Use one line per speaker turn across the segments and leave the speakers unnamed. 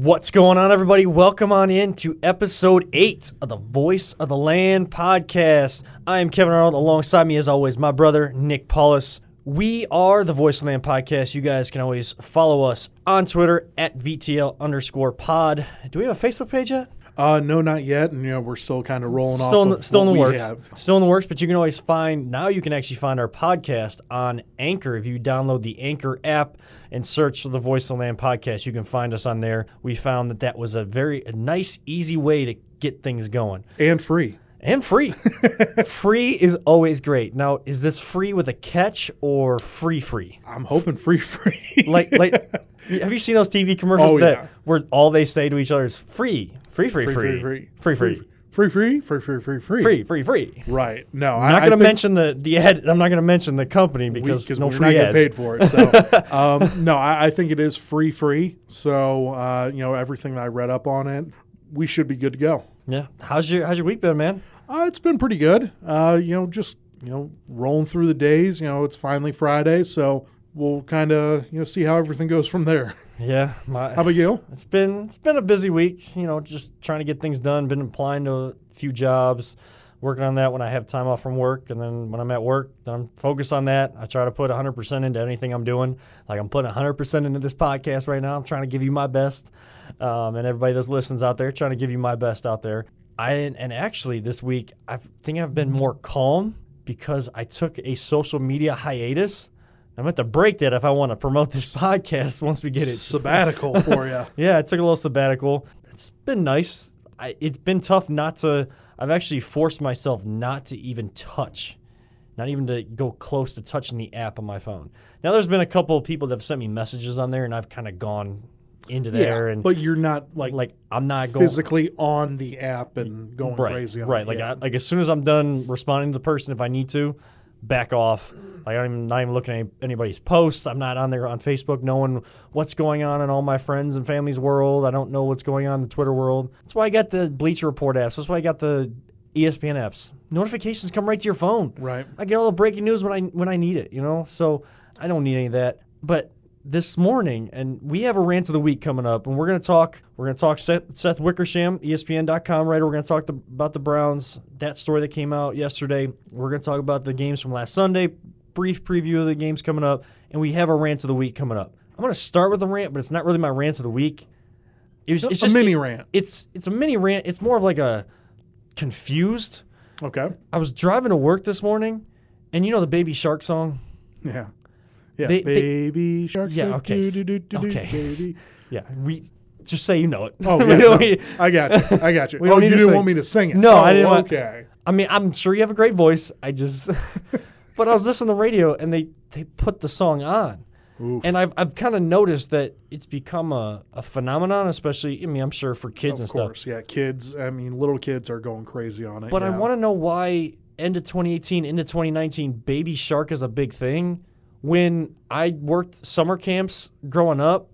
What's going on, everybody? Welcome on in to episode eight of the Voice of the Land podcast. I am Kevin Arnold. Alongside me, as always, my brother Nick Paulus. We are the Voice of the Land podcast. You guys can always follow us on Twitter at VTL underscore pod. Do we have a Facebook page yet?
Uh, no, not yet. And you know, we're still kind of rolling
still
off.
in
of
still in the works.
have.
Still in the works, but you can always find now. You can actually find our podcast on Anchor if you download the Anchor app and search for the Voice of the Land podcast. You can find us on there. We found that that was a very a nice, easy way to get things going
and free.
and free. free is always great. Now, is this free with a catch or free free?
I'm hoping free, free.
Like, like, have you seen those TV commercials
Oh,
that
yeah.
where all they say to each other is free, free, free, free,
free,
free,
free,
free, free,
free, free, free, free, free, free,
free, free, free.
Right. No,
I'm not going to mention the the ad. I'm not going to mention the company
we-
no
we're
free
not
ads.
getting paid for it. So, um, no, I, I think it is free, free. So, uh, you know, everything that I read up on it, we should be good to go.
Yeah. How's your How's your week been, man?
Uh, it's been pretty good. Uh, you know, just you know, rolling through the days. You know, it's finally Friday, so we'll kind of you know see how everything goes from there.
Yeah. My,
How about you?
It's been it's been a busy week. You know, just trying to get things done. Been applying to a few jobs, working on that when I have time off from work, and then when I'm at work, then I'm focused on that. I try to put 100% into anything I'm doing. Like I'm putting 100% into this podcast right now. I'm trying to give you my best, um, and everybody that listens out there, trying to give you my best out there. I and actually this week I think I've been more calm because I took a social media hiatus. I'm at to break that if I want to promote this podcast once we get it
Sabbatical for you.
yeah, I took a little sabbatical. It's been nice. I, it's been tough not to. I've actually forced myself not to even touch, not even to go close to touching the app on my phone. Now, there's been a couple of people that have sent me messages on there, and I've kind of gone into there
Yeah,
and
but you're not like
like I'm not going
physically on the app and going
right,
crazy. On
right.
it.
Like
yeah.
I, like as soon as I'm done responding to the person, if I need to, back off. Like I'm not even looking at anybody's posts. I'm not on there on Facebook knowing what's going on in all my friends and family's world. I don't know what's going on in the Twitter world. That's why I got the Bleacher Report apps. That's why I got the ESPN apps. Notifications come right to your phone.
right.
I get all the breaking news when I when I need it, you know. So I don't need any of that. But this morning, and we have a rant of the week coming up, and we're gonna talk. We're gonna talk Seth, Seth Wickersham, ESPN.com writer. We're gonna talk the, about the Browns, that story that came out yesterday. We're gonna talk about the games from last Sunday, brief preview of the games coming up, and we have a rant of the week coming up. I'm gonna start with a rant, but it's not really my rant of the week. It was, it's
a
just
mini
it-
rant.
It's it's a mini rant. It's more of like a confused.
Okay.
I was driving to work this morning, and you know the Baby Shark song.
Yeah. Yeah.
They- they-
baby shark.
Yeah, okay,
do, do, do, do,
okay.
baby.
Yeah, we just say you know it.
Oh, yeah. no,
need-
I got you. I got you. Oh, you didn't
sing.
want me to sing it.
No,
oh,
I didn't want-
Okay.
I mean, I'm sure you have a great voice. I just, but I was listening to the radio and they they put the song on,
Oof.
and I've I've kind of noticed that it's become a, a phenomenon, especially I mean I'm sure for kids
of
and stuff.
Of course. Yeah. Kids. I mean, little kids are going crazy on it.
But I want to know why end of 2018 into 2019 Baby Shark is a big thing. When I worked summer camps growing up,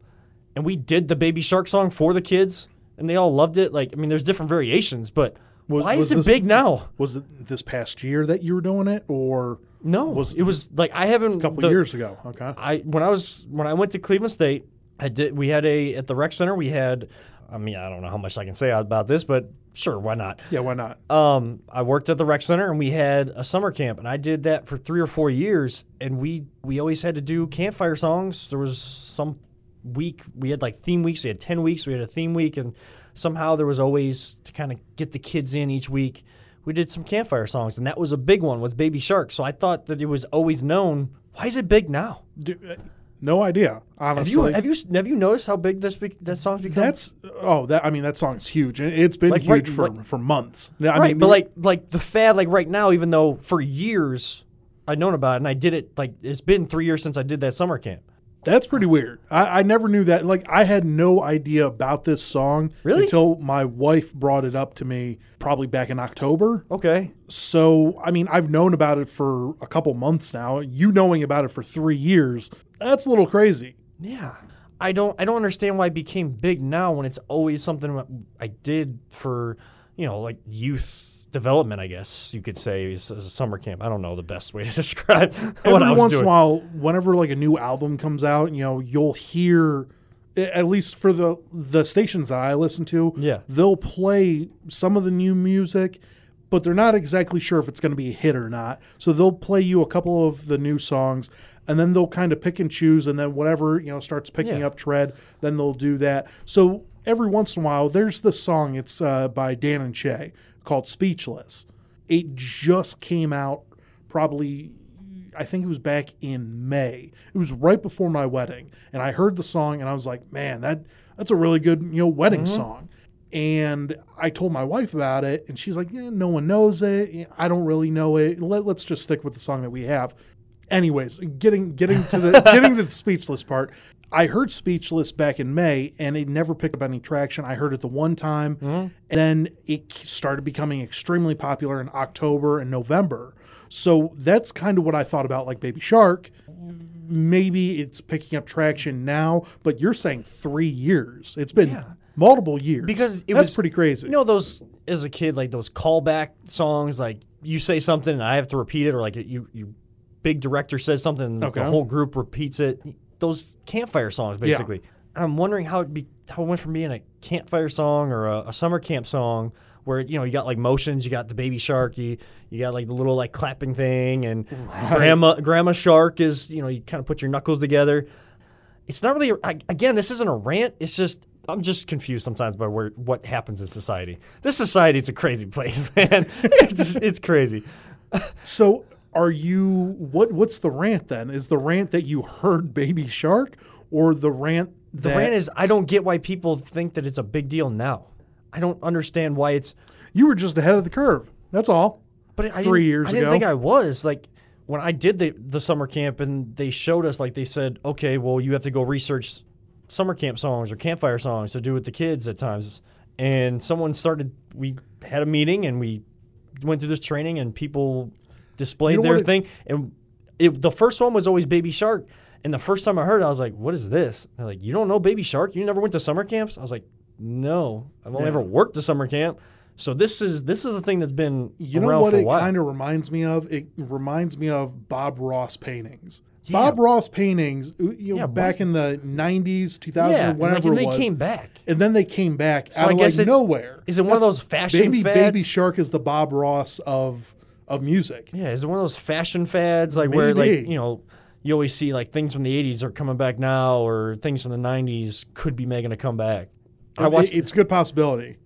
and we did the Baby Shark song for the kids, and they all loved it. Like I mean, there's different variations, but
Was-
why
was
is it
this-
big now?
Was it this past year that you were doing it, or
No,
Was-
it was like I haven't
a couple
the-
years ago? Okay.
I when I was when I went to Cleveland State, I did. We had a at the rec center. We had. I mean, I don't know how much I can say about this, but sure, why not?
Yeah. Why not?
Um, I worked at the rec center and we had a summer camp, and I did that for three or four years. And we we always had to do campfire songs. There was some week we had like theme weeks. We had ten weeks. We had a theme week, and somehow there was always to kind of get the kids in each week. We did some campfire songs, and that was a big one with Baby Shark. So I thought that it was always known. Why is it big now?
Uh, no idea. honestly.
Have you have you have you noticed how big this be- that song's become?
That's oh that I mean that song's huge. It's been
Like,
huge
right-
for
like-
for months. I
right,
mean,
but like like the fad, like right now, even though for years I'd known about it and I did it, like it's been three years since I did that summer camp.
That's pretty weird. I, I never knew that. Like, I had no idea about this song
Really?
until my wife brought it up to me probably back in October.
Okay,
So, I mean, I've known about it for a couple months now. You knowing about it for three years, that's a little crazy.
yeah. I don't I don't understand why it became big now when it's always something I did for you know like youth development, I guess you could say, as, a summer camp. I don't know the best way to describe what
Every
I was
once
doing.
in a while, whenever like a new album comes out, you know, you'll hear at least for the the stations that I listen to,
Yeah.
they'll play some of the new music, but they're not exactly sure if it's going to be a hit or not. So they'll play you a couple of the new songs, and then they'll kind of pick and choose, and then whatever you know starts picking
Yeah.
up tread, then they'll do that. So every once in a while, there's the song. It's uh, by Dan and Shay called "Speechless." It just came out probably I think it was back in May. It was right before my wedding, and I heard the song and I was like, "Man, that that's a really good you know wedding mm-hmm. song." And I told my wife about it, and she's like, yeah, "No one knows it. I don't really know it. Let, let's just stick with the song that we have." Anyways, getting getting to the getting to the speechless part, I heard speechless back in May, and it never picked up any traction. I heard it the one time, mm-hmm. and then it started becoming extremely popular in October and November. So that's kind of what I thought about like Baby Shark. Maybe it's picking up traction now, but you're saying three years. It's been
Yeah.
multiple years
Because it
that's
was-
pretty crazy.
You know those as a kid, like those callback songs, like you say something and I have to repeat it, or like you, you big director says something and
Okay.
the whole group repeats it. Those campfire songs, basically. I'm wondering how it be how it went from being a campfire song or a, a summer camp song where you know you got like motions, you got the baby shark, you you got like the little like clapping thing, and grandma grandma shark is you know you kind of put your knuckles together. It's not really I, again. This isn't a rant. It's just I'm just confused sometimes by where what happens in society. This society is a crazy place, man. it's, it's crazy.
So are you what what's the rant then? Is the rant that you heard Baby Shark or the rant
The rant is I don't get why people think that it's a big deal now. I don't understand why it's.
you were just ahead of the curve? That's all.
But I
Three
didn't-
years
I didn't think I was like when I did the the summer camp and they showed us like they said, okay, well you have to go research summer camp songs or campfire songs to do with the kids at times. And someone started. We had a meeting and we went through this training and people displayed their
it-
thing. And it, the first one was always Baby Shark. And the first time I heard it, I was like, "What is this?" They're like, "You don't know Baby Shark? You never went to summer camps?" I was like, "No, I've only
Yeah.
ever worked a summer camp." So this is this is a thing that's been
You know what it kind of reminds me of? It reminds me of Bob Ross paintings. Bob Ross paintings, you know,
Yeah,
back in the '90s, 2000,
yeah, and, like,
whenever
and
it
they
was,
came back.
and then they came back
So
out
I
of like nowhere.
Is it one of those fashion fads?
Baby Shark is the Bob Ross of of music.
Yeah, is it one of those fashion fads like where like you know you always see like things from the '80s are coming back now, or things from the '90s could be making a comeback. I watched,
it's a good possibility.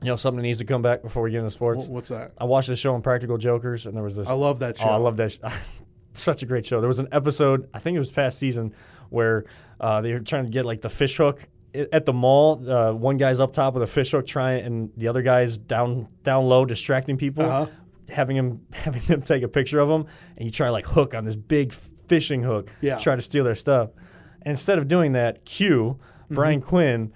you know, something needs to come back before we get into sports.
What's that?
I watched the show on Practical Jokers, and there was this
I love that show.
Oh, I love that. Sh- Such a great show. There was an episode, I think it was past season, where uh, they were trying to get like the fish hook at the mall. Uh, one guy's up top with a fish hook, trying, and the other guy's down down low, distracting people,
Uh-huh.
Having him having them take a picture of him, and you try like hook on this big fishing hook,
Yeah.
try to steal their stuff. And instead of doing that, Q Brian
Mm-hmm.
Quinn,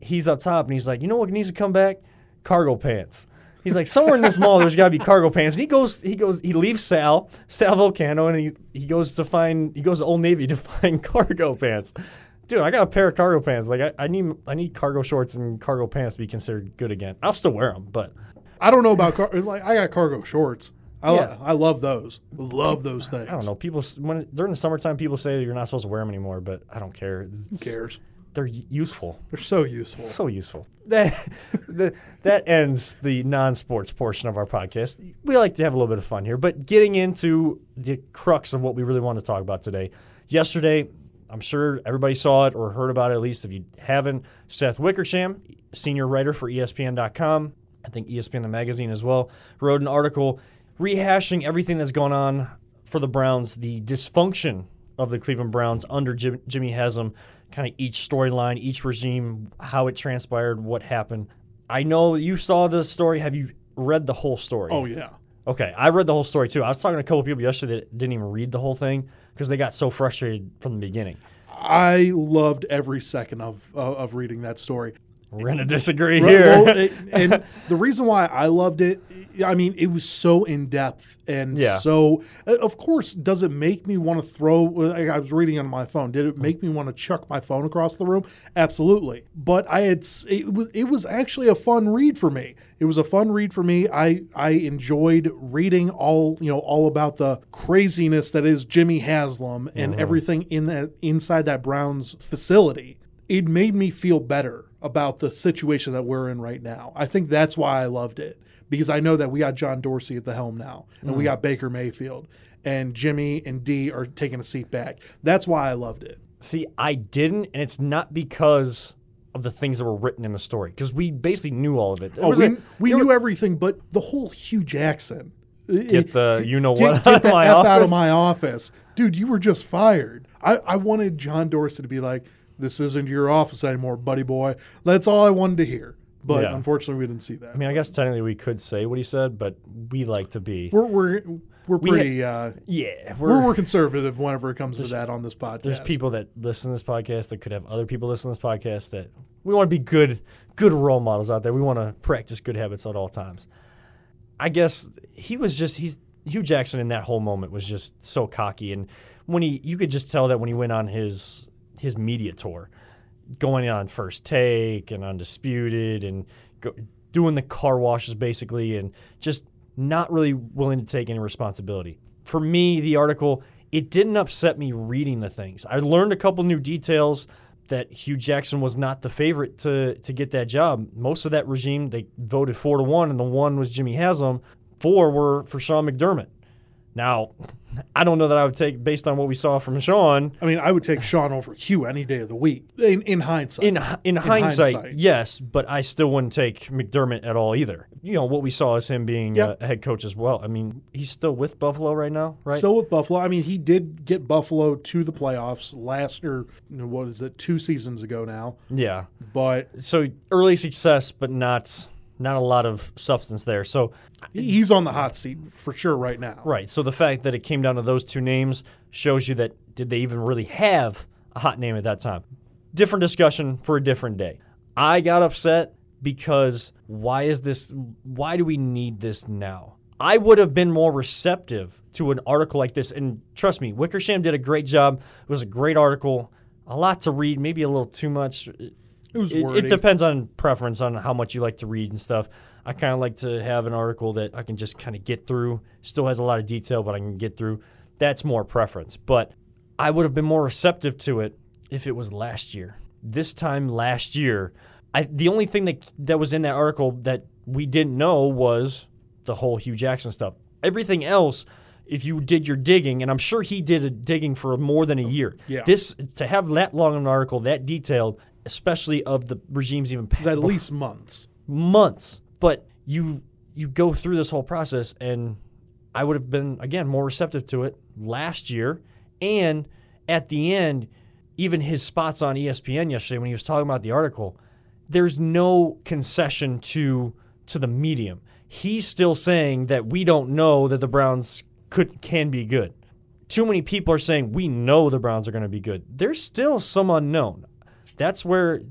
he's up top, and he's like, you know what needs to come back? Cargo pants. He's like, somewhere in this mall, there's got to be cargo pants. And he goes, he goes, he leaves Sal, Sal Vulcano, and he, he goes to find, he goes to Old Navy to find cargo pants. Dude, I got a pair of cargo pants. Like, I, I need, I need cargo shorts and cargo pants to be considered good again. I'll still wear them, but
I don't know about car- like I got cargo shorts. I lo-
Yeah.
I love those. Love those things.
I don't know. People when during the summertime, people say you're not supposed to wear them anymore, but I don't care.
Who cares?
They're useful.
They're so useful.
So useful. That the, that ends the non-sports portion of our podcast. We like to have a little bit of fun here, but getting into the crux of what we really want to talk about today. Yesterday, I'm sure everybody saw it or heard about it at least. If you haven't, Seth Wickersham, senior writer for ESPN.com, I think ESPN the magazine as well, wrote an article rehashing everything that's gone on for the Browns, the dysfunction of the Cleveland Browns under Jim, Jimmy Haslam, kind of each storyline, each regime, how it transpired, what happened. I know you saw the story. Have you read the whole story?
Oh yeah.
Okay, I read the whole story too. I was talking to a couple people yesterday that didn't even read the whole thing because they got so frustrated from the beginning.
I loved every second of of, of reading that story.
We're gonna disagree
Right,
here.
well, it- and the reason why I loved it, I mean, it was so in depth and
Yeah.
so. uh, Of course, does it make me want to throw? like, I was reading on my phone. Did it make me want to chuck my phone across the room? Absolutely. But I had it was it was actually a fun read for me. It was a fun read for me. I I enjoyed reading all you know all about the craziness that is Jimmy Haslam and everything in that inside that Browns facility it made me feel better about the situation that we're in right now. I think that's why I loved it because I know that we got John Dorsey at the helm now, and we mm. got Baker Mayfield, and Jimmy and Dee are taking a seat back. That's why I loved it.
See, I didn't, and it's not because of the things that were written in the story because we basically knew all of it. Oh, there
Oh, we,
a-
we knew
was-
everything, but the whole Hue Jackson.
get the you know
Get,
what
get
out of my
F
office.
out of my office. Dude, you were just fired. I, I wanted John Dorsey to be like, this isn't your office anymore, buddy boy. That's all I wanted to hear. But
Yeah.
unfortunately, we didn't see that.
I mean, I guess technically we could say what he said, but we like to be
we're we're, we're
We
pretty uh,
yeah.
we're, we're conservative whenever it comes to that on this podcast.
There's people that listen to this podcast that could have other people listen to this podcast that we want to be good good role models out there. We want to practice good habits at all times. I guess he was just he's Hue Jackson in that whole moment was just so cocky and when he you could just tell that when he went on his his media tour going on first take and undisputed and go, doing the car washes basically and just not really willing to take any responsibility. For me, the article it didn't upset me reading the things. I learned a couple new details that Hue Jackson was not the favorite to to get that job. Most of that regime they voted four to one, and the one was Jimmy Haslam. Four were for Sean McDermott. Now, I don't know that I would take based on what we saw from Sean.
I mean, I would take Sean over Hue any day of the week. In, in hindsight,
In in, hindsight,
hindsight.
yes, but I still wouldn't take McDermott at all either. You know what we saw is him being
Yep.
a head coach as well. I mean, he's still with Buffalo right now, right?
Still with Buffalo. I mean, he did get Buffalo to the playoffs last year. You know, what is it? Two seasons ago now.
yeah.
But
So early success, but not not a lot of substance there. So
he's on the hot seat for sure right now.
right. So the fact that it came down to those two names shows you that did they even really have a hot name at that time? Different discussion for a different day. I got upset because why is this why do we need this now? I would have been more receptive to an article like this and trust me, Wickersham did a great job. It was a great article. A lot to read, maybe a little too much.
It was
It, it depends on preference on how much you like to read and stuff. I kind of like to have an article that I can just kind of get through. Still has a lot of detail, but I can get through. That's more preference. But I would have been more receptive to it if it was last year. This time last year, I the only thing that that was in that article that we didn't know was the whole Hue Jackson stuff. Everything else, if you did your digging, and I'm sure he did a digging for more than a oh, year.
Yeah.
This to have that long of an article, that detailed, especially of the regimes even pa-
at least months.
months. But you you go through this whole process, and I would have been again more receptive to it last year. And at the end, even his spots on ESPN yesterday when he was talking about the article, there's no concession to to the medium. He's still saying that we don't know that the Browns could can be good. Too many people are saying we know the Browns are going to be good. There's still some unknown. That's where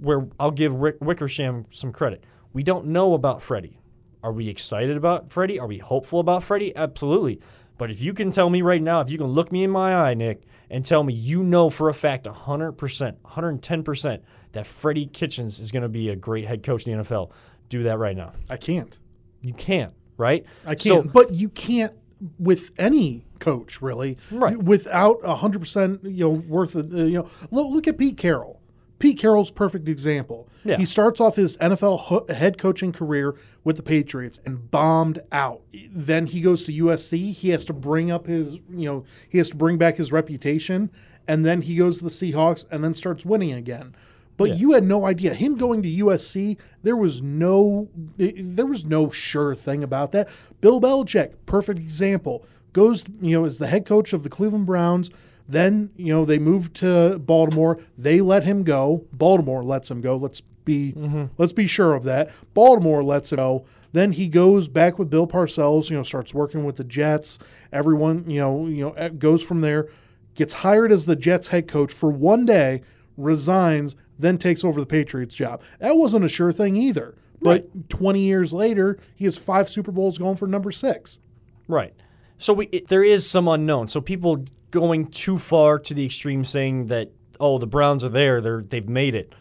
where I'll give Rick Wickersham some credit. We don't know about Freddie. Are we excited about Freddie? Are we hopeful about Freddie? Absolutely. But if you can tell me right now, if you can look me in my eye, Nick, and tell me you know for a fact 100%, 110% that Freddie Kitchens is going to be a great head coach in the NFL, do that right now.
I can't.
You can't, right?
I can't.
So-
but you can't with any coach really.
Right.
Without hundred percent, you know, worth of, you know. Look, look at Pete Carroll. Pete Carroll's perfect example.
Yeah.
He starts off his NFL ho- head coaching career with the Patriots and bombed out. Then he goes to USC. He has to bring up his, you know, he has to bring back his reputation, and then he goes to the Seahawks and then starts winning again. But
Yeah.
you had no idea. Him going to USC, there was no there was no sure thing about that. Bill Belichick, perfect example, goes, you know, as the head coach of the Cleveland Browns. Then, you know, they moved to Baltimore. They let him go. Baltimore lets him go. Let's be mm-hmm. let's be sure of that. Baltimore lets him go. Then he goes back with Bill Parcells, you know, starts working with the Jets. Everyone, you know, you know, goes from there, gets hired as the Jets head coach for one day, resigns, then takes over the Patriots job. That wasn't a sure thing either. But 20 years later, he has five Super Bowls going for number six.
Right. So we, it, there is some unknown. So people going too far to the extreme saying that oh the Browns are there, they're they've made it.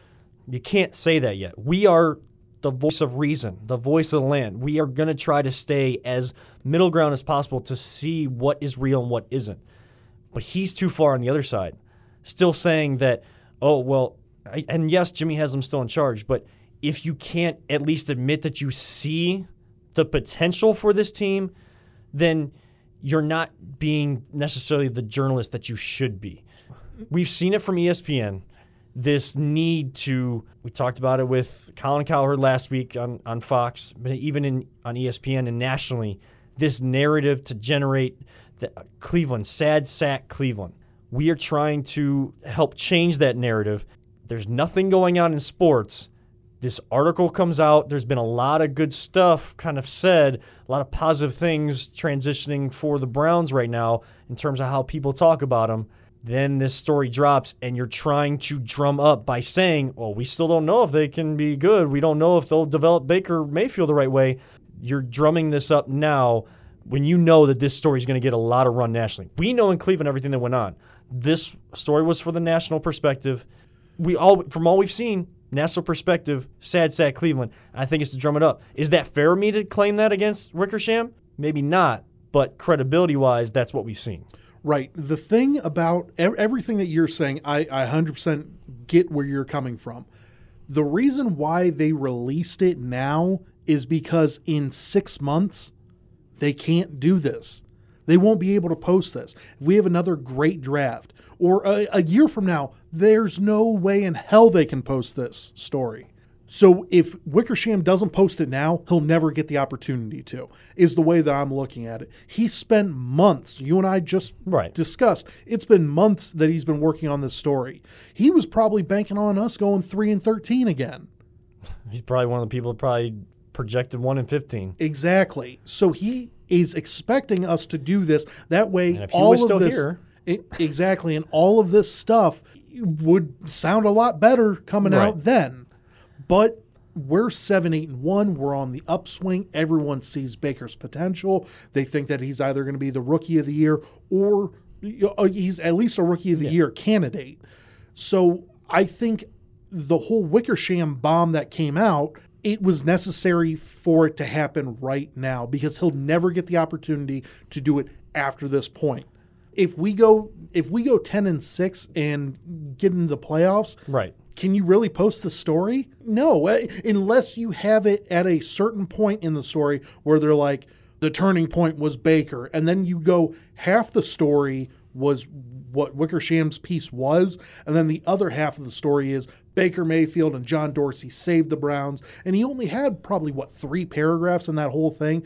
You can't say that yet. We are the voice of reason, the voice of the land. We are going to try to stay as middle ground as possible to see what is real and what isn't. But he's too far on the other side, still saying that oh well I- and yes, Jimmy has Haslam's still in charge, but if you can't at least admit that you see the potential for this team, then you're not being necessarily the journalist that you should be. We've seen it from ESPN. This need to, we talked about it with Colin Cowherd last week on, on Fox, but even in on ESPN and nationally, this narrative to generate the uh, Cleveland, sad sack Cleveland. We are trying to help change that narrative. There's nothing going on in sports this article comes out. There's been a lot of good stuff kind of said, a lot of positive things transitioning for the Browns right now in terms of how people talk about them. Then this story drops, and you're trying to drum up by saying, Well, we still don't know if they can be good. We don't know if they'll develop Baker Mayfield the right way. You're drumming this up now when you know that this story is going to get a lot of run nationally. We know in Cleveland everything that went on. This story was for the national perspective. We all, from all we've seen, national perspective, sad sack Cleveland. I think it's to drum it up. Is that fair of me to claim that against Wickersham? Maybe not, but credibility wise, that's what we've seen.
Right. The thing about everything that you're saying, I, I 100% get where you're coming from. The reason why they released it now is because in six months, they can't do this. They won't be able to post this. If we have another great draft, or a, a year from now, there's no way in hell they can post this story. So if Wickersham doesn't post it now, he'll never get the opportunity to, is the way that I'm looking at it. He spent months, you and I just
Right.
discussed, it's been months that he's been working on this story. He was probably banking on us going 3 and 13 again.
He's probably one of the people that probably projected 1 in 15.
Exactly. So he is expecting us to do this. That way,
And if he
all of this, E- exactly, and all of this stuff would sound a lot better coming
Right.
out then. But we're seven, eight, and one. We're on the upswing. Everyone sees Baker's potential. They think that he's either going to be the rookie of the year or uh, he's at least a rookie of the year candidate. So I think the whole Wickersham bomb that came out, it was necessary for it to happen right now because he'll never get the opportunity to do it after this point. If we go if we go 10 and 6 and get into the playoffs,
Right.
can you really post the story? No, eh, unless you have it at a certain point in the story where they're like, the turning point was Baker, and then you go half the story was what Wickersham's piece was, and then the other half of the story is Baker Mayfield and John Dorsey saved the Browns, and he only had probably what three paragraphs in that whole thing.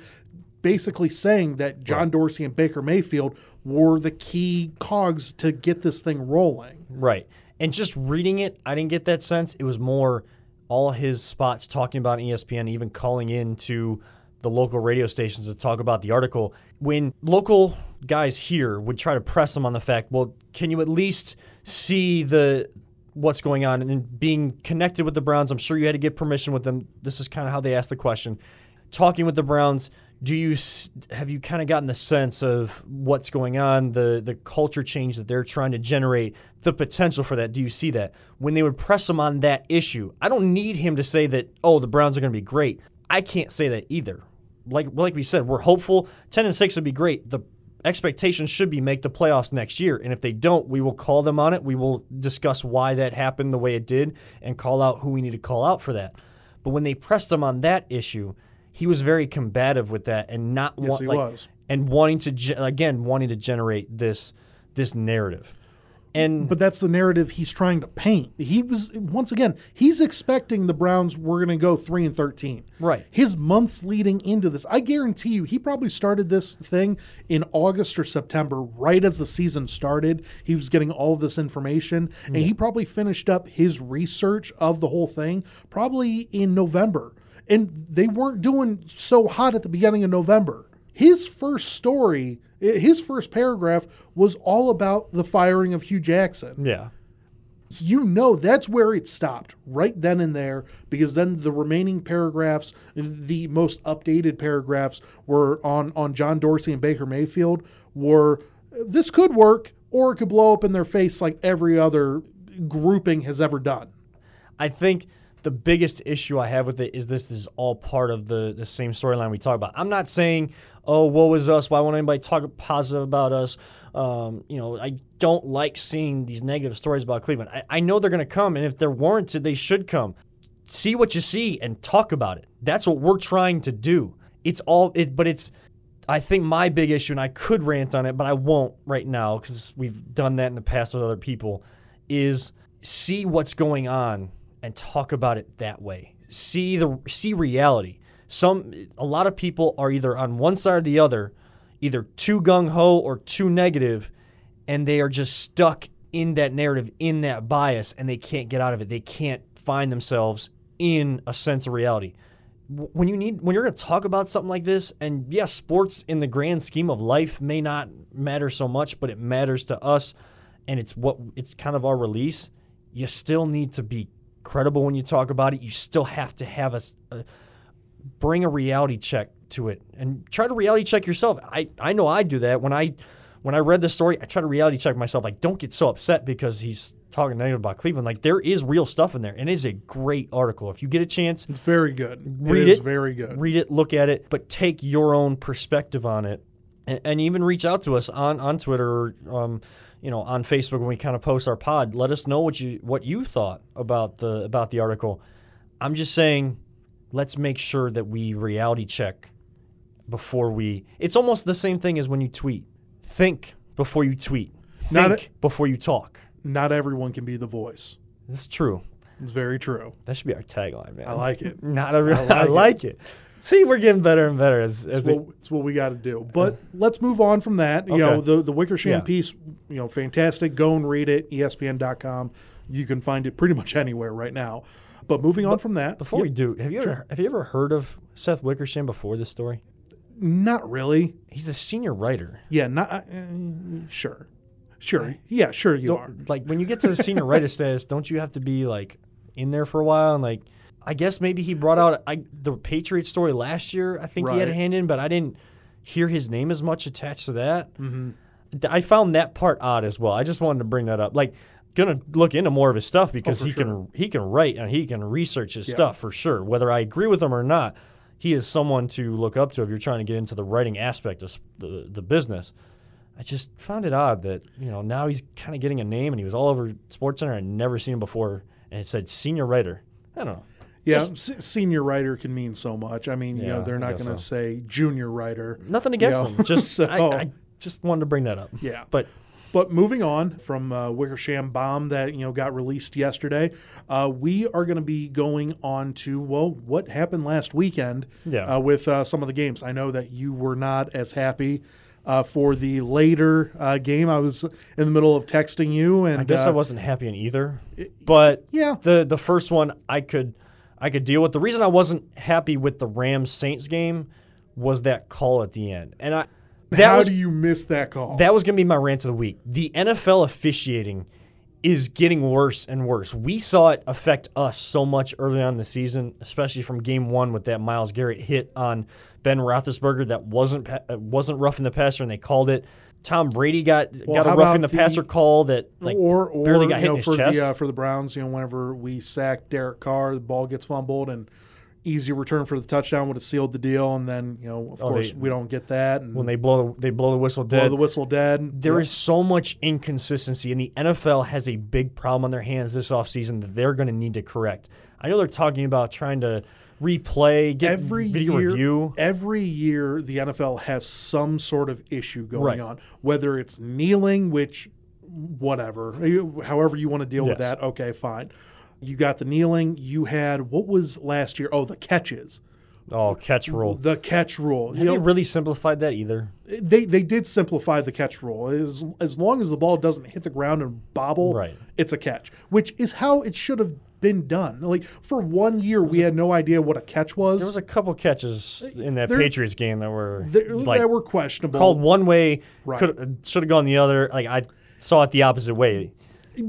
Basically saying that John Dorsey and Baker Mayfield were the key cogs to get this thing rolling.
Right. And just reading it, I didn't get that sense. It was more all his spots talking about ESPN, even calling in to the local radio stations to talk about the article. When local guys here would try to press him on the fact, well, can you at least see the what's going on and being connected with the Browns? I'm sure you had to get permission with them. This is kind of how they asked the question. Talking with the Browns, do you have you kind of gotten the sense of what's going on, the the culture change that they're trying to generate, the potential for that? Do you see that when they would press him on that issue? I don't need him to say that. Oh, the Browns are going to be great. I can't say that either. Like like we said, we're hopeful. Ten and six would be great. The expectation should be make the playoffs next year, and if they don't, we will call them on it. We will discuss why that happened the way it did, and call out who we need to call out for that. But when they pressed him on that issue, he was very combative with that and not
Yes,
want like
was.
and wanting to again wanting to generate this this narrative. And
But that's the narrative he's trying to paint. He was once again, he's expecting the Browns were going to go 3 and 13.
Right.
His months leading into this, I guarantee you, he probably started this thing in August or September, right as the season started. He was getting all of this information, and he probably finished up his research of the whole thing probably in November. And they weren't doing so hot at the beginning of November. His first story, eh, his first paragraph was all about the firing of Hue Jackson.
Yeah,
you know that's where it stopped right then and there because then the remaining paragraphs the most updated paragraphs were on on John Dorsey and Baker Mayfield were this could work or it could blow up in their face like every other grouping has ever done.
I think the biggest issue I have with it is this is all part of the the same storyline we talk about. I'm not saying, oh, woe is us. Why won't anybody talk positive about us? Um, you know, I don't like seeing these negative stories about Cleveland. I, I know they're going to come, and if they're warranted, they should come. See what you see and talk about it. That's what we're trying to do. It's all it, but it's. I think my big issue, and I could rant on it, but I won't right now because we've done that in the past with other people, is see what's going on and talk about it that way. See the see reality. Some a lot of people are either on one side or the other, either too gung ho or too negative, and they are just stuck in that narrative, in that bias, and they can't get out of it. They can't find themselves in a sense of reality. When you need when you're going to talk about something like this, and yes, yeah, sports in the grand scheme of life may not matter so much, but it matters to us, and it's what it's kind of our release. You still need to be credible when you talk about it. You still have to have a, a bring a reality check to it and try to reality check yourself. I, I know I do that when I when I read the story. I try to reality check myself. Like, don't get so upset because he's talking negative about Cleveland. Like, there is real stuff in there, and it is a great article. If you get a chance,
it's very good.
Read
it.
it
very good.
Read it, look at it, but take your own perspective on it, and, and even reach out to us on on Twitter. Or, um, you know, on Facebook when we kind of post our pod. Let us know what you what you thought about the about the article. I'm just saying, let's make sure that we reality check before we. It's almost the same thing as when you tweet. Think before you tweet. Think a, before you talk.
Not everyone can be the voice.
It's true.
It's very true.
That should be our tagline, man.
I like it.
Not everyone. I like, I like it. it. See, we're getting better and better as, as
it's, what, it's what we got to do. But let's move on from that. You okay. know, the the Wickersham yeah. piece, you know, fantastic. Go and read it. ESPN.com. You can find it pretty much anywhere right now. But moving but on from that,
before we do, have you sure. ever have you ever heard of Seth Wickersham before this story?
Not really.
He's a senior writer.
Yeah, not uh, sure, sure. Yeah, sure. You
don't,
are.
Like when you get to the senior writer status, don't you have to be like in there for a while and like I guess maybe he brought out I, the Patriots story last year. I think right. he had a hand in, but I didn't hear his name as much attached to that.
Mm-hmm.
I found that part odd as well. I just wanted to bring that up. Like, gonna look into more of his stuff because oh, he sure. can he can write and he can research his yeah. stuff for sure. Whether I agree with him or not, he is someone to look up to if you're trying to get into the writing aspect of the the business. I just found it odd that you know now he's kind of getting a name and he was all over SportsCenter. I'd never seen him before, and it said senior writer. I don't know.
Yeah, s- senior writer can mean so much. I mean, yeah, you know, they're not going to so. say junior writer.
Nothing against you know? them. Just so, I, I, just wanted to bring that up.
Yeah,
but
but moving on from uh, Wickersham bomb that you know got released yesterday, uh, we are going to be going on to well, what happened last weekend
yeah.
uh, with uh, some of the games. I know that you were not as happy. Uh, for the later uh, game, I was in the middle of texting you, and
I guess I wasn't happy in either. But
yeah,
the the first one I could I could deal with. The reason I wasn't happy with the Rams Saints game was that call at the end. And I
How was, do you miss that call?
That was going to be my rant of the week. The NFL officiating is getting worse and worse. We saw it affect us so much early on in the season, especially from game one with that Myles Garrett hit on Ben Roethlisberger that wasn't wasn't roughing the passer, and they called it. Tom Brady got well, got a roughing the, the, passer call that like or, or, barely got hit know, in his
for
chest.
The, uh, for the Browns, you know, whenever we sacked Derek Carr, the ball gets fumbled and easy return for the touchdown would have sealed the deal, and then you know, of oh, course, they, we don't get that.
when they blow the, they blow the whistle dead.
Blow the whistle dead.
There is so much inconsistency, and the NFL has a big problem on their hands this offseason that they're going to need to correct. I know they're talking about trying to replay, get every video
year,
review.
Every year, the NFL has some sort of issue going
right.
on, whether it's kneeling, which, whatever, however you want to deal yes. with that, okay, fine. You got the kneeling. You had, what was last year? Oh, the catches.
Oh, catch rule.
The catch rule.
Have you, know, really simplified that either?
They they did simplify the catch rule. As as long as the ball doesn't hit the ground and bobble,
right.
it's a catch, which is how it should have been done. Like for one year, we a, had no idea what a catch was.
There was a couple catches in that
there,
Patriots game that were
like, that were questionable.
Called one way, right. should have gone the other. Like I saw it the opposite way.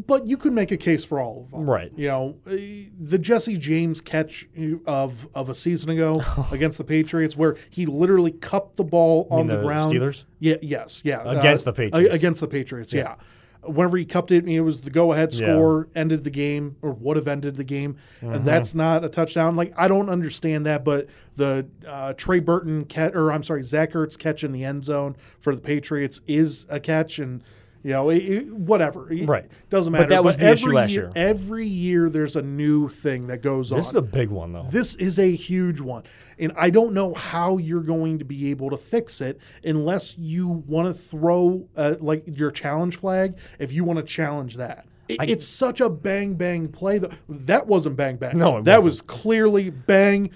But you could make a case for all of them,
right?
You know, the Jesse James catch of of a season ago against the Patriots, where he literally cupped the ball on the,
the,
ground.
Steelers,
yeah, yes, yeah,
against uh, the Patriots,
against the Patriots, yeah. yeah. Whenever he cupped it, it was the go-ahead
Yeah.
score, ended the game, or would have ended the game,
Mm-hmm.
and that's not a touchdown. Like I don't understand that, but the uh, Trey Burton catch, or I'm sorry, Zach Ertz catch in the end zone for the Patriots is a catch, and you know, it, it- whatever, It
Right.
Doesn't matter.
But that was the issue
every
last
year,
year.
Every year, there's a new thing that goes
This
on.
This is a big one though.
This is a huge one. And I don't know how you're going to be able to fix it unless you want to throw uh, like your challenge flag, if you want to challenge that.
I-
it's such a bang bang play. Though. That wasn't bang bang.
No, it
that
wasn't.
was clearly bang,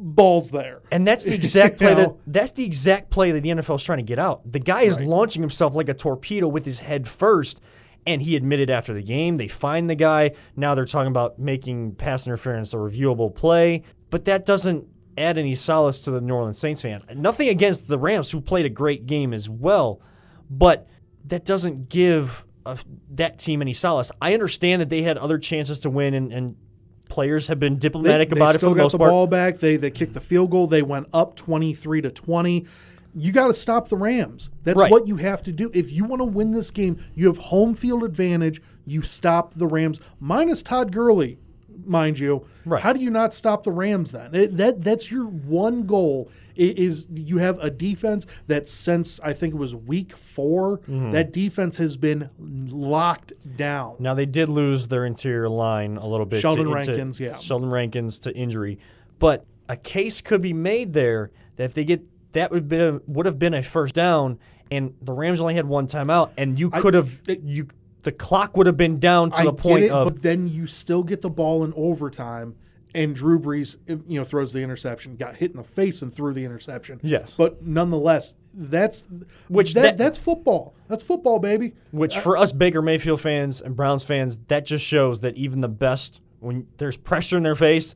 balls there.
And that's the exact play that that's the exact play that the NFL is trying to get out. The guy is launching himself like a torpedo with his head first, and he admitted after the game. They find the guy. Now they're talking about making pass interference a reviewable play, but that doesn't add any solace to the New Orleans Saints fan. Nothing against the Rams, who played a great game as well, but that doesn't give a, that team any solace. I understand that they had other chances to win, and, and players have been diplomatic
they
about it
still
for the
got
most
the
part.
ball back. They they kicked the field goal. They went up 23 to 20. You got to stop the Rams. That's
Right.
what you have to do. If you want to win this game, you have home field advantage. You stop the Rams minus Todd Gurley, mind you.
Right.
How do you not stop the Rams then? It- that that's your one goal. Is you have a defense that since I think it was week 4
Mm-hmm.
that defense has been locked down.
Now they did lose their interior line a little bit.
Sheldon
to,
Rankins, yeah.
Sheldon Rankins to injury, but a case could be made there that if they get that would be a, would have been a first down, and the Rams only had one timeout, and you could have you the clock would have been down to
I
the point
it,
of
but then you still get the ball in overtime, and Drew Brees, you know, throws the interception, got hit in the face and threw the interception.
Yes.
but nonetheless, that's
Which
that,
that-
that's football. That's football, baby.
which for us Baker Mayfield fans and Browns fans, that just shows that even the best when there's pressure in their face.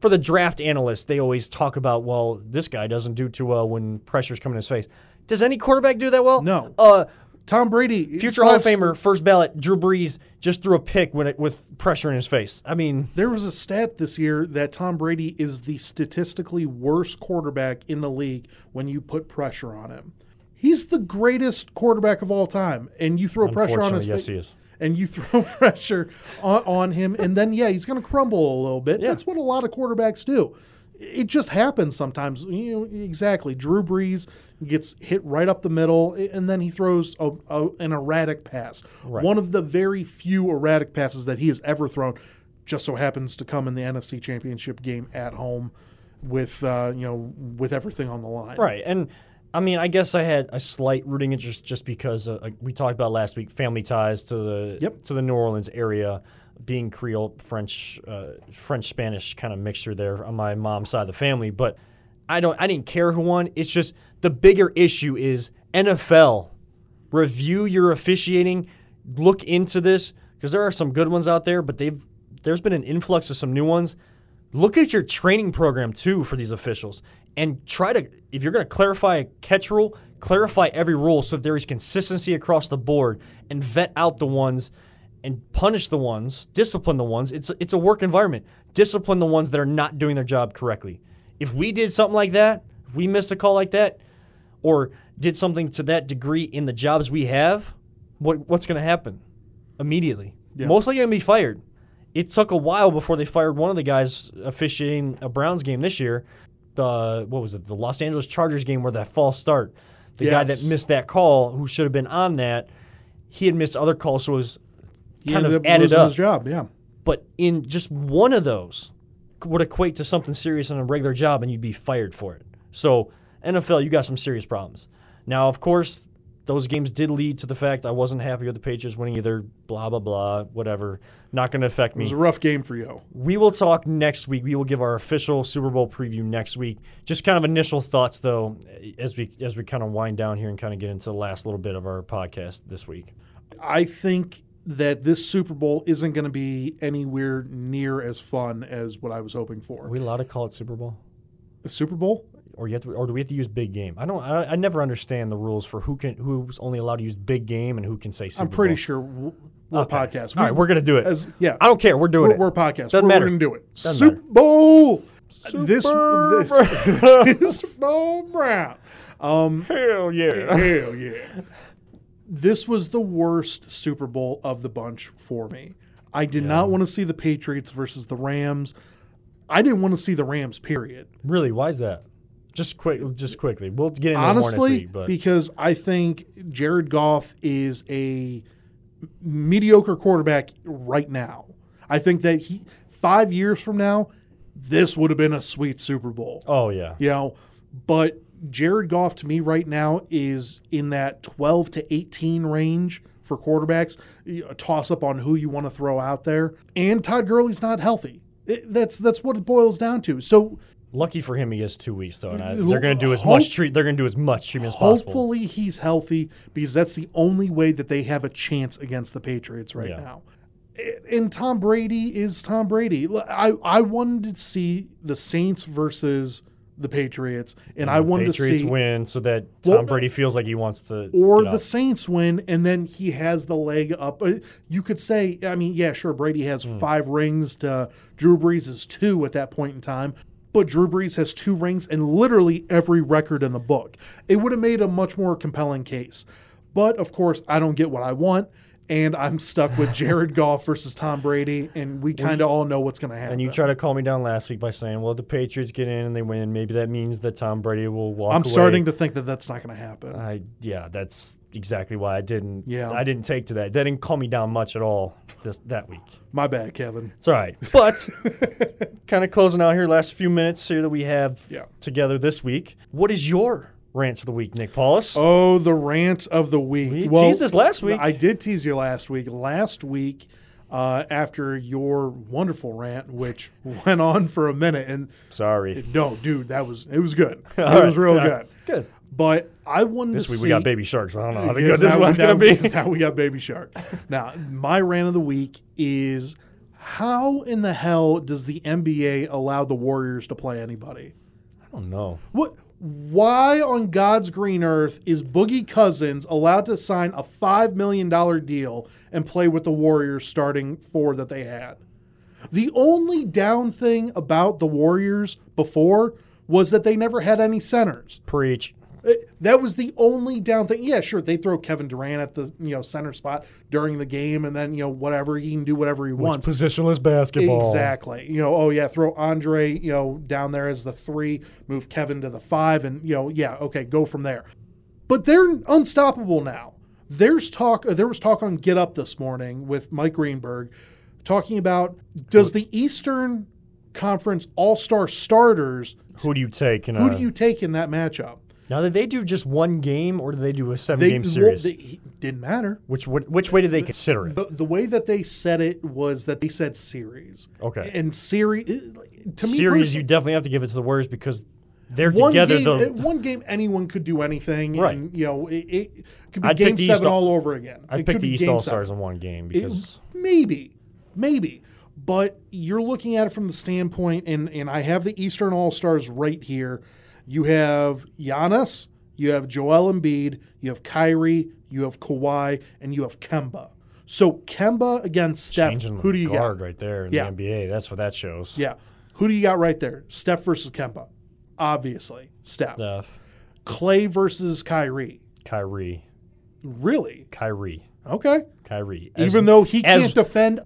For the draft analysts, they always talk about, well, this guy doesn't do too well when pressure's coming in his face. Does any quarterback do that well?
No.
Uh,
Tom Brady,
Future Hall of Famer, first ballot, Drew Brees just threw a pick with, it, with pressure in his face. I mean,
There was a stat this year that Tom Brady is the statistically worst quarterback in the league when you put pressure on him. He's the greatest quarterback of all time, and you throw pressure on his
yes,
fa-
he is.
and you throw pressure on, on him, and then yeah, he's going to crumble a little bit.
Yeah.
That's what a lot of quarterbacks do. It just happens sometimes. You know exactly. Drew Brees gets hit right up the middle, and then he throws a, a, an erratic pass. One of the very few erratic passes that he has ever thrown. Just so happens to come in the NFC Championship game at home, with uh, you know with everything on the line.
Right. And I mean, I guess I had a slight rooting interest just because uh, we talked about last week family ties to the
Yep.
to the New Orleans area, being Creole, French, uh, French Spanish kind of mixture there on my mom's side of the family. But I don't. I didn't care who won. It's just the bigger issue is NFL. Review your officiating. Look into this because there are some good ones out there, but they've there's been an influx of some new ones look at your training program too for these officials and try to if you're going to clarify a catch rule clarify every rule so there is consistency across the board and vet out the ones and punish the ones discipline the ones. It's it's a work environment. Discipline the ones that are not doing their job correctly. If we did something like that if we missed a call like that or did something to that degree in the jobs we have what what's going to happen? Immediately. Most likely going to be fired. It took a while before they fired one of the guys officiating a Browns game this year. The what was it? The Los Angeles Chargers game where that false start. The guy that missed that call, who should have been on that, he had missed other calls, so it was
He
kind of added up.
his job. Yeah.
But in just one of those would equate to something serious in a regular job, and you'd be fired for it. So NFL, you got some serious problems. Now, of course, those games did lead to the fact I wasn't happy with the Patriots winning either. Blah blah blah. Whatever. Not going to affect me.
It
me.
was a rough game for you.
We will talk next week. We will give our official Super Bowl preview next week. Just kind of initial thoughts, though, as we as we kind of wind down here and kind of get into the last little bit of our podcast this week.
I think that this Super Bowl isn't going to be anywhere near as fun as what I was hoping for.
Are we allowed to call it Super Bowl,
the Super Bowl?
or you have to, or do we have to use big game? I don't. I, I never understand the rules for who can who's only allowed to use big game and who can say Super
I'm pretty
Bowl.
sure w- we're
Okay.
a podcast.
All right, we're gonna do it.
as yeah.
I don't care. We're doing
We're,
it.
we're a podcast.
Doesn't
we're,
matter.
going to do it.
Doesn't
Super
matter.
Bowl. this
Super
this Super Bowl Brown. Um,
Hell yeah!
hell yeah. This was the worst Super Bowl of the bunch for me. I did not want to see the Patriots versus the Rams. I didn't want to see the Rams, period.
Really, why is that? Just quick, just quickly. We'll get into
Honestly,
next week,
because I think Jared Goff is a mediocre quarterback right now. I think that he five years from now, this would have been a sweet Super Bowl.
oh yeah,
You know, but Jared Goff to me right now is in that 12 to 18 range for quarterbacks. A toss up on who you want to throw out there. And Todd Gurley's not healthy. It- that's that's what it boils down to. So
lucky for him, he has two weeks though, and I, they're going to do as
hope-
much treat. They're going to do as much treatment as possible.
hopefully he's healthy because that's the only way that they have a chance against the Patriots right
Yeah.
now. And Tom Brady is Tom Brady. I, I wanted to see the Saints versus the Patriots, and I wanted
Patriots
to see
win so that Tom
Well,
Brady feels like he wants to.
or the. Saints win, and then he has the leg up. Uh, You could say, I mean, yeah, sure, Brady has
Hmm.
five rings to Drew Brees is two at that point in time, but Drew Brees has two rings and literally every record in the book. It would have made a much more compelling case. But of course, I don't get what I want, and I'm stuck with Jared Goff versus Tom Brady, and we kind of all know what's going to happen.
And you try to calm me down last week by saying, "Well, the Patriots get in and they win. Maybe that means that Tom Brady will walk."
I'm
away."
starting to think that that's not going to happen.
I yeah, that's exactly why I didn't.
Yeah.
I didn't take to that. That didn't calm me down much at all this that week.
My bad, Kevin.
It's all right, but kind of closing out here, last few minutes here that we have
Yeah.
together this week. What is your rants of the week, Nick Paulus?
Oh, the rant of the week.
We teased this last week.
I did tease you last week. Last week, uh, after your wonderful rant, which went on for a minute, and
Sorry.
no, dude, that was it was good. It
right,
was real
yeah,
good.
Good.
But I wanted
This
to
week
see.
we got Baby Sharks. I don't know how
Yes,
good this one's gonna be.
Now we got Baby Shark. now, my rant of the week is how in the hell does the NBA allow the Warriors to play anybody?
I don't know.
What? Why on God's green earth is Boogie Cousins allowed to sign a five million dollar deal and play with the Warriors starting four that they had? The only down thing about the Warriors before was that they never had any centers.
Preach.
That was the only down thing. Yeah, sure, they throw Kevin Durant at the you know center spot during the game, and then you know whatever he can do whatever he wants.
Positionless basketball.
Exactly. You know, oh yeah, throw Andre, you know, down there as the three, move Kevin to the five, and you know, yeah, okay, go from there. But they're unstoppable now. There's talk. uh, There was talk on Get Up this morning with Mike Greenberg, talking about does the Eastern Conference All Star starters
Who do you take? In
who
a,
do you take in that matchup?
Now did they do just one game or did they do a seven
They,
game
well,
series?
they- didn't matter.
which which which way did they consider it?
The, the way that they said it was that they said series.
Okay.
And series to me
series, you definitely have to give it to the Warriors because they're
one
together.
game,
the,
uh, one game, anyone could do anything,
Right.
and you know it, it could be
I'd
game seven
All-
all over again.
I
It
picked
could
the East All. Stars in one game
It-
because
maybe, maybe, but you're looking at it from the standpoint, and and I have the Eastern All Stars right here. You have Giannis, you have Joel Embiid, you have Kyrie, you have Kawhi, and you have Kemba. So Kemba against Steph.
changing
Who do you
guard
got?
right there in
Yeah.
the NBA. That's what that shows.
Yeah, who do you got right there? Steph versus Kemba. Obviously, Steph.
Steph,
Clay versus Kyrie.
Kyrie,
Really?
Kyrie,
Okay.
Kyrie. As-
Even though he
as-
can't defend,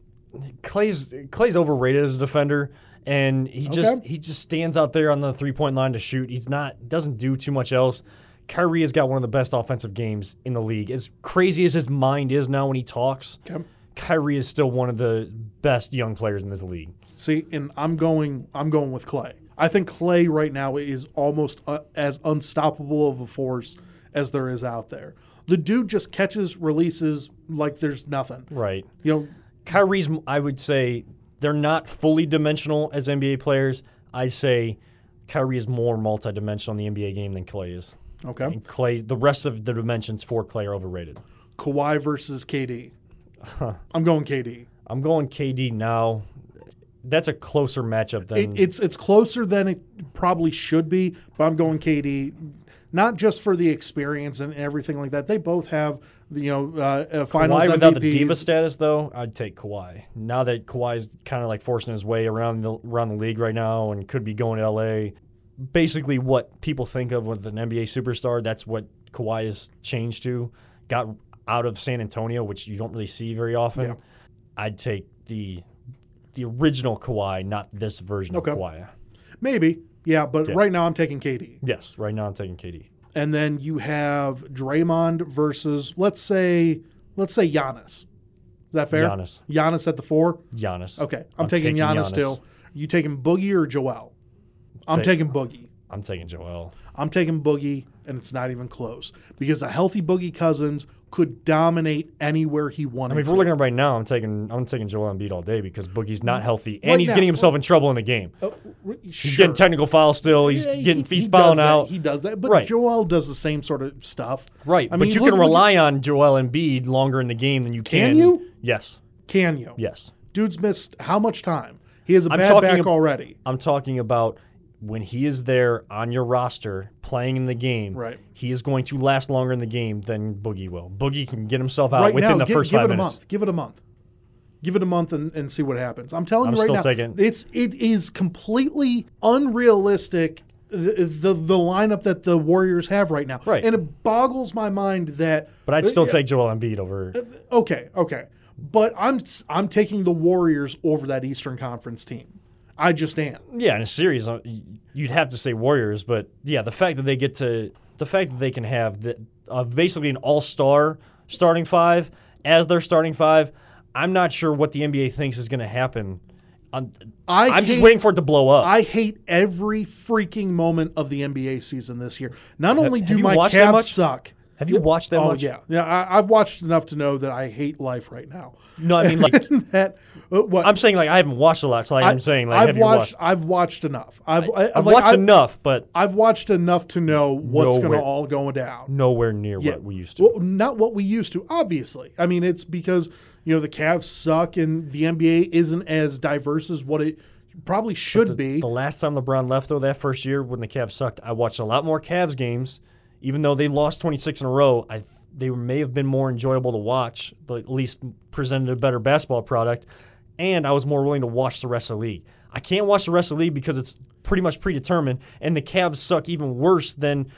Clay's Clay's overrated as a defender, and he just he just stands out there on the three point line to shoot. He's not doesn't do too much else. Kyrie has got one of the best offensive games in the league. As crazy as his mind is now when he talks,
Okay.
Kyrie is still one of the best young players in this league.
see, and I'm going, I'm going with Clay. I think Clay right now is almost uh, as unstoppable of a force as there is out there. The dude just catches releases like there's nothing.
Right.
You know,
Kyrie's, I would say, they're not fully dimensional as NBA players. I say Kyrie is more multidimensional in the NBA game than Clay is.
okay.
And Clay, the rest of the dimensions for Clay are overrated.
Kawhi versus KD. I'm going KD.
I'm going KD now. That's a closer matchup than
It, it's it's closer than it probably should be, but I'm going KD. Not just for the experience and everything like that. They both have, you know, uh, uh, finals
Kawhi without the diva status, though. I'd take Kawhi. Now that Kawhi's kind of like forcing his way around the around the league right now and could be going to LA. Basically, what people think of with an NBA superstar, that's what Kawhi has changed to. Got out of San Antonio, which you don't really see very often,
Yeah.
I'd take the the original Kawhi, not this version
Okay.
of Kawhi.
Maybe. Yeah, but
Yeah.
right now I'm taking KD.
Yes, right now I'm taking KD.
And then you have Draymond versus let's say let's say Giannis. Is that fair?
Giannis.
Giannis at the four.
Giannis.
Okay, I'm, taking, Giannis, still. You taking Boogie or Joel? I'm
Take-
taking Boogie.
I'm taking Joel.
I'm taking Boogie, and it's not even close because a healthy Boogie Cousins could dominate anywhere he wanted.
I mean, if we're looking at right now, I'm taking I'm taking Joel Embiid all day because Boogie's not mm. healthy and
Right
he's
now.
getting himself in trouble in the game.
Oh,
He's getting technical fouls still. He's getting he's
does
fouling out.
He does that, but
Right.
Joel does the same sort of stuff.
Right,
I
but
mean,
you
look-
can
look
rely on Joel Embiid longer in the game than you can.
Can you?
Yes,
Can you?
yes.
Dude's missed how much time? He has a
I'm
bad back
ab-
already.
I'm talking about when he is there on your roster playing in the game.
Right.
He is going to last longer in the game than Boogie will. Boogie can get himself out
right
within
now,
the
gi-
first
give
five
it a
minutes.
month. Give it a month. Give it a month and, and see what happens. I'm telling
I'm
you right now,
taking-
it's it is completely unrealistic. The, the the lineup that the Warriors have right now,
Right.
And it boggles my mind that.
But I'd still
Uh,
take Joel Embiid over.
Okay, okay, but I'm I'm taking the Warriors over that Eastern Conference team. I just am.
Yeah, in a series, uh, you'd have to say Warriors, but yeah, the fact that they get to the fact that they can have the, uh, basically an all-star starting five as their starting five, I'm not sure what the NBA thinks is going to happen. I'm,
I
I'm just waiting for it to blow up.
I hate every freaking moment of the NBA season this year. Not only
have
do my Cavs suck.
Have you watched that
oh
much?
yeah, yeah. I, I've watched enough to know that I hate life right now.
No, I mean like
that uh, what
I'm saying like I haven't watched a lot, so like I, am saying like
I've
have you
watched.
watched?
I've watched enough. I've, I,
I've
like,
watched
I've,
enough, but
I've watched enough to know what's going to all go down.
nowhere near
Yeah.
what we used to.
Well, not what we used to, obviously. I mean, it's because you know the Cavs suck and the NBA isn't as diverse as what it probably should be.
The last time LeBron left, though, that first year when the Cavs sucked, I watched a lot more Cavs games. Even though they lost 26 in a row, I they may have been more enjoyable to watch, but at least presented a better basketball product. And I was more willing to watch the rest of the league. I can't watch the rest of the league because it's pretty much predetermined, and the Cavs suck even worse than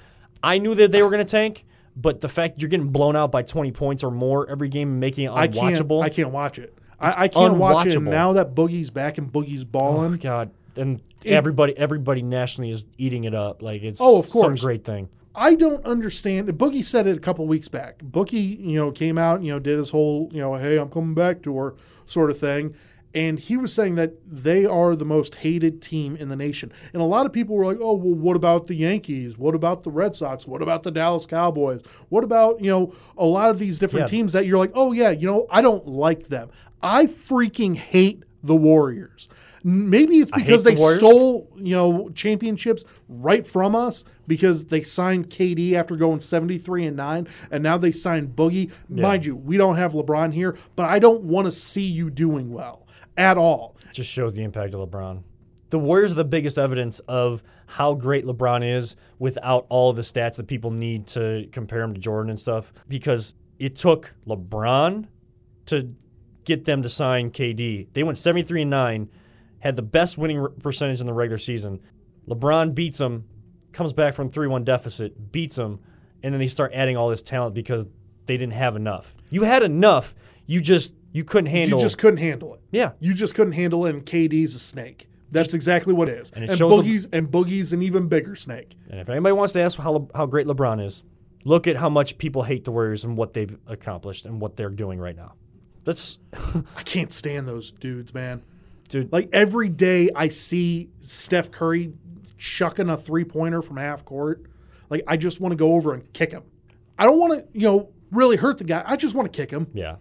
I knew that they were going to tank. But the fact you're getting blown out by 20 points or more every game, making it
I can't.
unwatchable.
I can't watch it. I, I can't watch it. Now that Boogie's back and Boogie's balling,
Oh, God, and everybody, everybody nationally is eating it up. Like it's
Oh, of
some
course.
great thing.
I don't understand. Boogie said it a couple weeks back. Boogie, you know, came out, you know, did his whole, you know, hey, I'm coming back tour sort of thing. And he was saying that they are the most hated team in the nation. And a lot of people were like, oh, well, what about the Yankees? What about the Red Sox? What about the Dallas Cowboys? What about, you know, a lot of these different
Yeah.
teams that you're like, oh, yeah, you know, I don't like them. I freaking hate the Warriors. Maybe it's because they
Warriors.
stole, you know, championships right from us because they signed KD after going 73 and 9 and now they signed Boogie. Mind you, we don't have LeBron here, but I don't want to see you doing well at all.
Just shows the impact of LeBron. The Warriors are the biggest evidence of how great LeBron is without all the stats that people need to compare him to Jordan and stuff. Because it took LeBron to get them to sign KD. They went 73 and 9, had the best winning percentage in the regular season. LeBron beats them, comes back from 3 1 deficit, beats them, and then they start adding all this talent because they didn't have enough. You had enough, you just you couldn't handle
You just couldn't handle it.
Yeah.
You just couldn't handle it and KD's a snake. That's exactly what it is.
And
And,
it them-
Boogie's and Boogie's an even bigger snake.
And if anybody wants to ask how, Le- how great LeBron is, look at how much people hate the Warriors and what they've accomplished and what they're doing right now. That's,
I can't stand those dudes, man.
Dude.
Like every day I see Steph Curry chucking a three pointer from half court. Like I just want to go over and kick him. I don't want to, you know, really hurt the guy. I just want to kick him
yeah.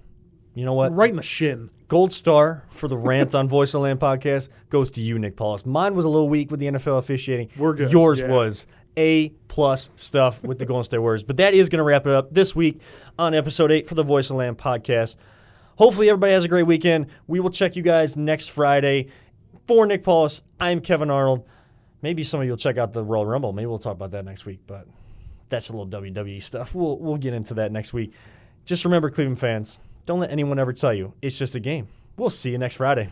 You know what?
right in the shin.
Gold star for the rant on Voice of Land podcast goes to you, Nick Paulus. Mine was a little weak with the NFL officiating.
We're good,
Yours
yeah.
was A plus stuff with the Golden State Warriors. But that is going to wrap it up this week on episode eight for the Voice of Land podcast. Hopefully, everybody has a great weekend. We will check you guys next Friday. For Nick Paulus, I'm Kevin Arnold. Maybe some of you will check out the Royal Rumble. Maybe we'll talk about that next week, but that's a little WWE stuff. We'll we'll get into that next week. Just remember, Cleveland fans, don't let anyone ever tell you it's just a game. We'll see you next Friday.